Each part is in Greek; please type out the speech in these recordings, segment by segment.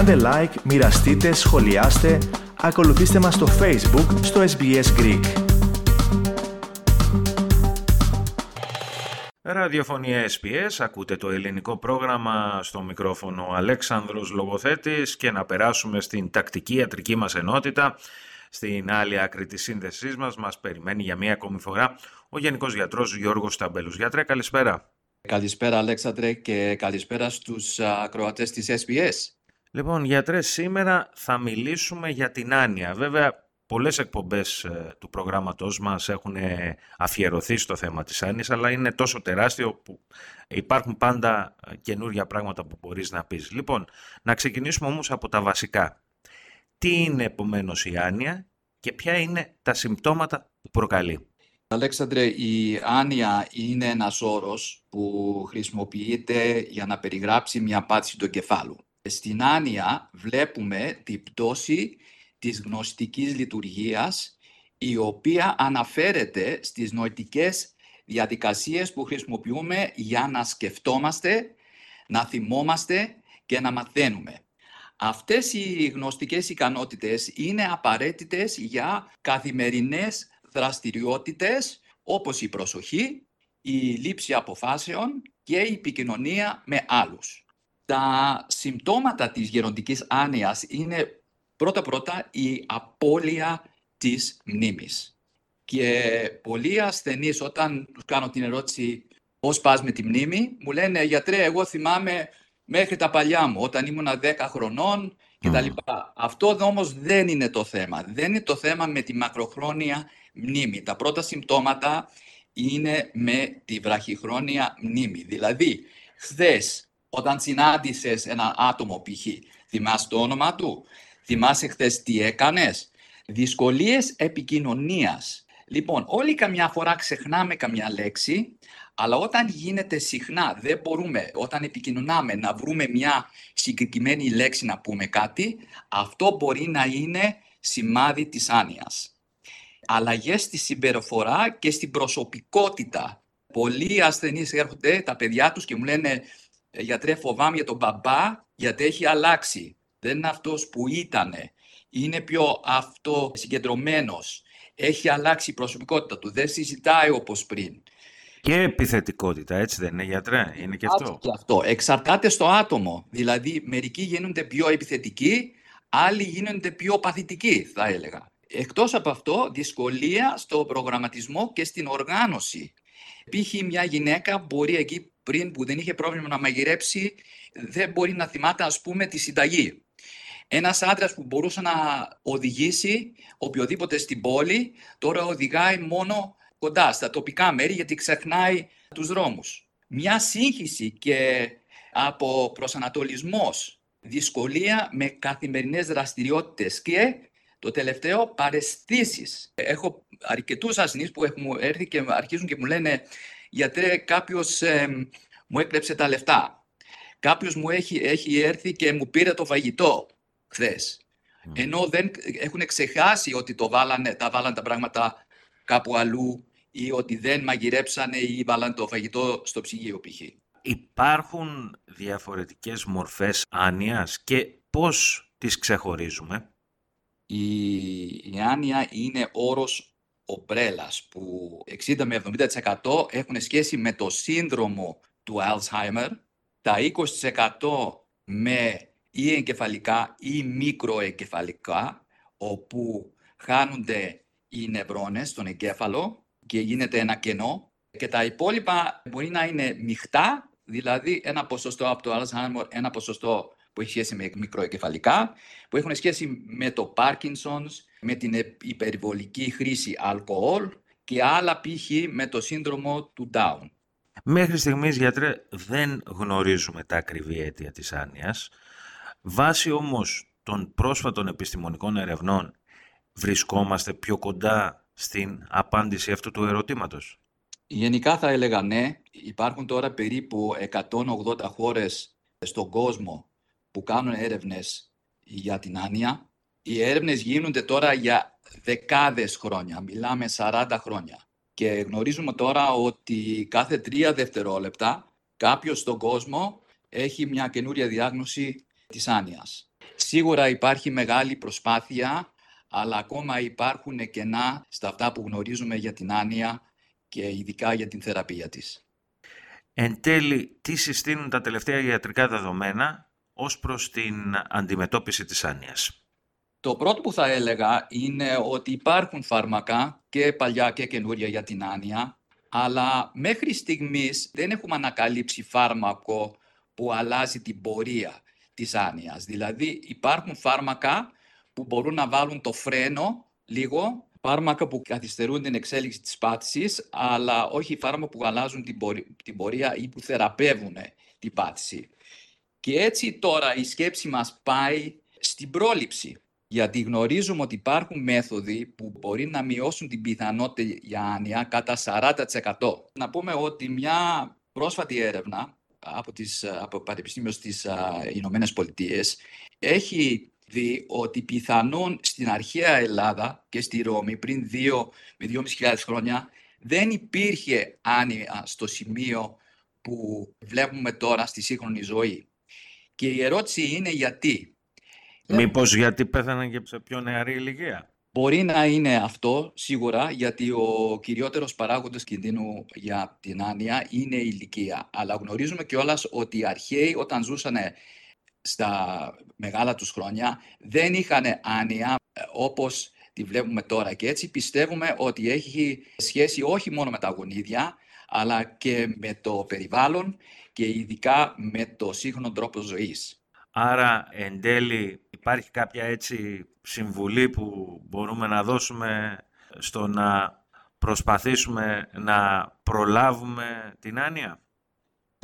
Κάντε like, μοιραστείτε, σχολιάστε, ακολουθήστε μας στο Facebook, στο SBS Greek. Ραδιοφωνία SPS, ακούτε το ελληνικό πρόγραμμα στο μικρόφωνο Αλέξανδρος Λογοθέτης και να περάσουμε στην τακτική ιατρική μας ενότητα. Στην άλλη άκρη της σύνδεσής μας μας περιμένει για μία ακόμη φορά ο Γενικός Γιατρός Γιώργος Ταμπέλους. Γιατρέ, καλησπέρα. Καλησπέρα Αλέξανδρε και καλησπέρα στους ακροατές της SBS. Λοιπόν, γιατρές, σήμερα θα μιλήσουμε για την άνοια. Βέβαια, πολλές εκπομπές ε, του προγράμματός μας έχουν ε, αφιερωθεί στο θέμα της άνοιας, αλλά είναι τόσο τεράστιο που υπάρχουν πάντα ε, καινούργια πράγματα που μπορείς να πεις. Λοιπόν, να ξεκινήσουμε όμως από τα βασικά. Τι είναι επομένως η άνοια και ποια είναι τα συμπτώματα που προκαλεί; Αλέξανδρε, η άνοια είναι ένας όρος που χρησιμοποιείται για να περιγράψει μια πάτηση του κεφάλου. Στην άνοια βλέπουμε την πτώση της γνωστικής λειτουργίας η οποία αναφέρεται στις νοητικές διαδικασίες που χρησιμοποιούμε για να σκεφτόμαστε, να θυμόμαστε και να μαθαίνουμε. Αυτές οι γνωστικές ικανότητες είναι απαραίτητες για καθημερινές δραστηριότητες όπως η προσοχή, η λήψη αποφάσεων και η επικοινωνία με άλλους. Τα συμπτώματα της γεροντικής άνοιας είναι πρώτα-πρώτα η απώλεια της μνήμης. Και πολλοί ασθενείς όταν τους κάνω την ερώτηση πώς πας με τη μνήμη, μου λένε γιατρέ εγώ θυμάμαι μέχρι τα παλιά μου, όταν ήμουν 10 χρονών κτλ. Αυτό όμως δεν είναι το θέμα. Δεν είναι το θέμα με τη μακροχρόνια μνήμη. Τα πρώτα συμπτώματα είναι με τη βραχυχρόνια μνήμη. Δηλαδή, χθες όταν συνάντησες ένα άτομο π.χ. θυμάσαι το όνομα του, θυμάσαι χθες τι έκανες, δυσκολίες επικοινωνίας. Λοιπόν, όλοι καμιά φορά ξεχνάμε καμιά λέξη, αλλά όταν γίνεται συχνά, δεν μπορούμε, όταν επικοινωνάμε, να βρούμε μια συγκεκριμένη λέξη να πούμε κάτι, αυτό μπορεί να είναι σημάδι της άνοιας αλλαγές στη συμπεριφορά και στην προσωπικότητα. Πολλοί ασθενείς έρχονται τα παιδιά τους και μου λένε «Ε, «Γιατρέ, φοβάμαι για τον μπαμπά γιατί έχει αλλάξει. Δεν είναι αυτός που ήτανε. Είναι πιο αυτοσυγκεντρωμένος. Έχει αλλάξει η προσωπικότητα του. Δεν συζητάει όπως πριν». Και επιθετικότητα, έτσι δεν είναι γιατρέ, είναι και αυτό. Και αυτό. Εξαρτάται στο άτομο. Δηλαδή, μερικοί γίνονται πιο επιθετικοί, άλλοι γίνονται πιο παθητικοί, θα έλεγα. Εκτός από αυτό, δυσκολία στο προγραμματισμό και στην οργάνωση. Π.χ. μια γυναίκα μπορεί εκεί πριν που δεν είχε πρόβλημα να μαγειρέψει, δεν μπορεί να θυμάται ας πούμε τη συνταγή. Ένας άντρας που μπορούσε να οδηγήσει οποιοδήποτε στην πόλη, τώρα οδηγάει μόνο κοντά στα τοπικά μέρη γιατί ξεχνάει τους δρόμους. Μια σύγχυση και από προσανατολισμός, δυσκολία με καθημερινές δραστηριότητες και το τελευταίο, παρεστήσεις. Έχω αρκετούς ασθενείς που έχουν έρθει και αρχίζουν και μου λένε γιατρέ κάποιος μου έκλεψε τα λεφτά. Κάποιος μου έχει, έχει έρθει και μου πήρε το φαγητό χθες. Ενώ δεν έχουν ξεχάσει ότι το βάλανε, τα βάλανε τα πράγματα κάπου αλλού ή ότι δεν μαγειρέψανε ή βάλανε το φαγητό στο ψυγείο π.χ. Υπάρχουν διαφορετικές μορφές άνοιας και πώς τις ξεχωρίζουμε; Η, η άνοια είναι όρος ομπρέλας που 60 με 70% έχουν σχέση με το σύνδρομο του Alzheimer, τα 20% με ή εγκεφαλικά ή μικροεγκεφαλικά, όπου χάνονται οι νευρώνες στον εγκέφαλο και γίνεται ένα κενό. Και τα υπόλοιπα μπορεί να είναι μειχτά, δηλαδή ένα ποσοστό από το Alzheimer, ένα ποσοστό που έχει σχέση με μικροεγκεφαλικά, που έχουν σχέση με το Parkinson's, με την υπερβολική χρήση αλκοόλ και άλλα π.χ. με το σύνδρομο του Down. Μέχρι στιγμής, γιατρέ, δεν γνωρίζουμε τα ακριβή αίτια της άνοιας. Βάσει όμως των πρόσφατων επιστημονικών ερευνών, βρισκόμαστε πιο κοντά στην απάντηση αυτού του ερωτήματος. Γενικά θα έλεγα ναι. Υπάρχουν τώρα περίπου 180 χώρες στον κόσμο που κάνουν έρευνες για την άνοια. Οι έρευνες γίνονται τώρα για δεκάδες χρόνια, μιλάμε 40 χρόνια. Και γνωρίζουμε τώρα ότι κάθε τρία δευτερόλεπτα κάποιος στον κόσμο έχει μια καινούρια διάγνωση της άνοιας. Σίγουρα υπάρχει μεγάλη προσπάθεια, αλλά ακόμα υπάρχουν κενά στα αυτά που γνωρίζουμε για την άνοια και ειδικά για την θεραπεία της. Εν τέλει, τι συστήνουν τα τελευταία ιατρικά δεδομένα; Ως προς την αντιμετώπιση της άνοιας. Το πρώτο που θα έλεγα είναι ότι υπάρχουν φάρμακα και παλιά και καινούρια για την άνοια, αλλά μέχρι στιγμής δεν έχουμε ανακαλύψει φάρμακο που αλλάζει την πορεία της άνοιας. Δηλαδή υπάρχουν φάρμακα που μπορούν να βάλουν το φρένο λίγο, φάρμακα που καθυστερούν την εξέλιξη της πάτησης, αλλά όχι φάρμακα που αλλάζουν την πορεία ή που θεραπεύουν την πάτηση. Και έτσι τώρα η σκέψη μας πάει στην πρόληψη. Γιατί γνωρίζουμε ότι υπάρχουν μέθοδοι που μπορεί να μειώσουν την πιθανότητα για άνοια κατά 40%. Να πούμε ότι μια πρόσφατη έρευνα από, τις, από Πανεπιστήμιος στις Ηνωμένες Πολιτείες έχει δει ότι πιθανόν στην αρχαία Ελλάδα και στη Ρώμη πριν 2 με 2.500 χρόνια δεν υπήρχε άνοια στο σημείο που βλέπουμε τώρα στη σύγχρονη ζωή. Και η ερώτηση είναι γιατί. Μήπως γιατί πέθαναν και σε πιο νεαρή ηλικία; Μπορεί να είναι αυτό σίγουρα γιατί ο κυριότερος παράγοντας κινδύνου για την άνοια είναι η ηλικία. Αλλά γνωρίζουμε κιόλας ότι οι αρχαίοι όταν ζούσαν στα μεγάλα τους χρόνια δεν είχαν άνοια ε, όπως τη βλέπουμε τώρα. Και έτσι πιστεύουμε ότι έχει σχέση όχι μόνο με τα γονίδια αλλά και με το περιβάλλον και ειδικά με το σύγχρονο τρόπο ζωής. Άρα, εν τέλει, υπάρχει κάποια έτσι συμβουλή που μπορούμε να δώσουμε στο να προσπαθήσουμε να προλάβουμε την άνοια;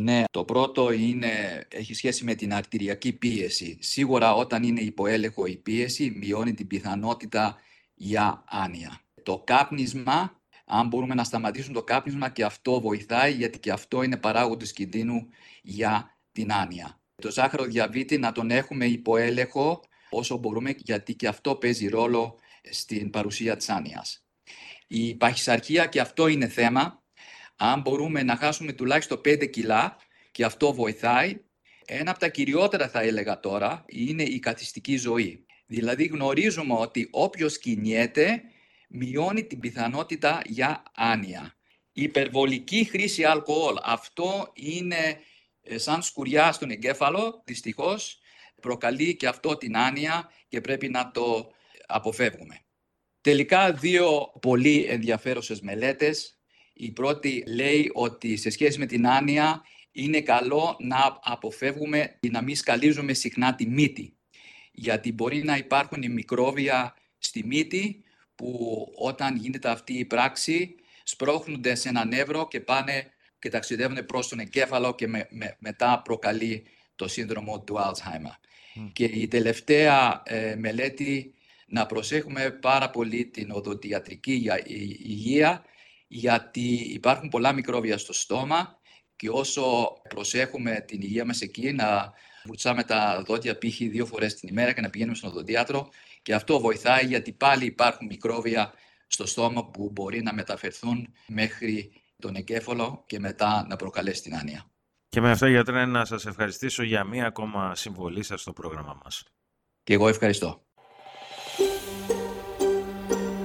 Ναι, το πρώτο είναι, έχει σχέση με την αρτηριακή πίεση. Σίγουρα όταν είναι υποέλεγχο η πίεση, μειώνει την πιθανότητα για άνοια. Το κάπνισμα, αν μπορούμε να σταματήσουμε το κάπνισμα και αυτό βοηθάει, γιατί και αυτό είναι παράγοντες κινδύνου για την άνοια. Το ζάχαρο διαβήτη να τον έχουμε υποέλεγχο όσο μπορούμε, γιατί και αυτό παίζει ρόλο στην παρουσία της άνοιας. Η παχυσαρχία και αυτό είναι θέμα. Αν μπορούμε να χάσουμε τουλάχιστον 5 κιλά και αυτό βοηθάει, ένα από τα κυριότερα θα έλεγα τώρα είναι η καθιστική ζωή. Δηλαδή γνωρίζουμε ότι όποιος κινιέται μειώνει την πιθανότητα για άνοια. Η υπερβολική χρήση αλκοόλ, αυτό είναι ε, σαν σκουριά στον εγκέφαλο, δυστυχώς, προκαλεί και αυτό την άνοια και πρέπει να το αποφεύγουμε. Τελικά δύο πολύ ενδιαφέρουσες μελέτες. Η πρώτη λέει ότι σε σχέση με την άνοια είναι καλό να αποφεύγουμε ή να μην σκαλίζουμε συχνά τη μύτη. Γιατί μπορεί να υπάρχουν μικρόβια στη μύτη που όταν γίνεται αυτή η πράξη σπρώχνονται σε ένα νεύρο και πάνε και ταξιδεύουν προς τον εγκέφαλο και μετά προκαλεί το σύνδρομο του Alzheimer. Και η τελευταία ε, μελέτη να προσέχουμε πάρα πολύ την οδοντιατρική υγεία γιατί υπάρχουν πολλά μικρόβια στο στόμα και όσο προσέχουμε την υγεία μας εκεί να βουτσάμε τα δόντια π.χ. δύο φορές την ημέρα και να πηγαίνουμε στον οδοντίατρο και αυτό βοηθάει γιατί πάλι υπάρχουν μικρόβια στο στόμα που μπορεί να μεταφερθούν μέχρι τον εγκέφαλο και μετά να προκαλέσει την άνοια. Και με αυτά γιατρέ να σας ευχαριστήσω για μία ακόμα συμβολή σας στο πρόγραμμα μας. Και εγώ ευχαριστώ.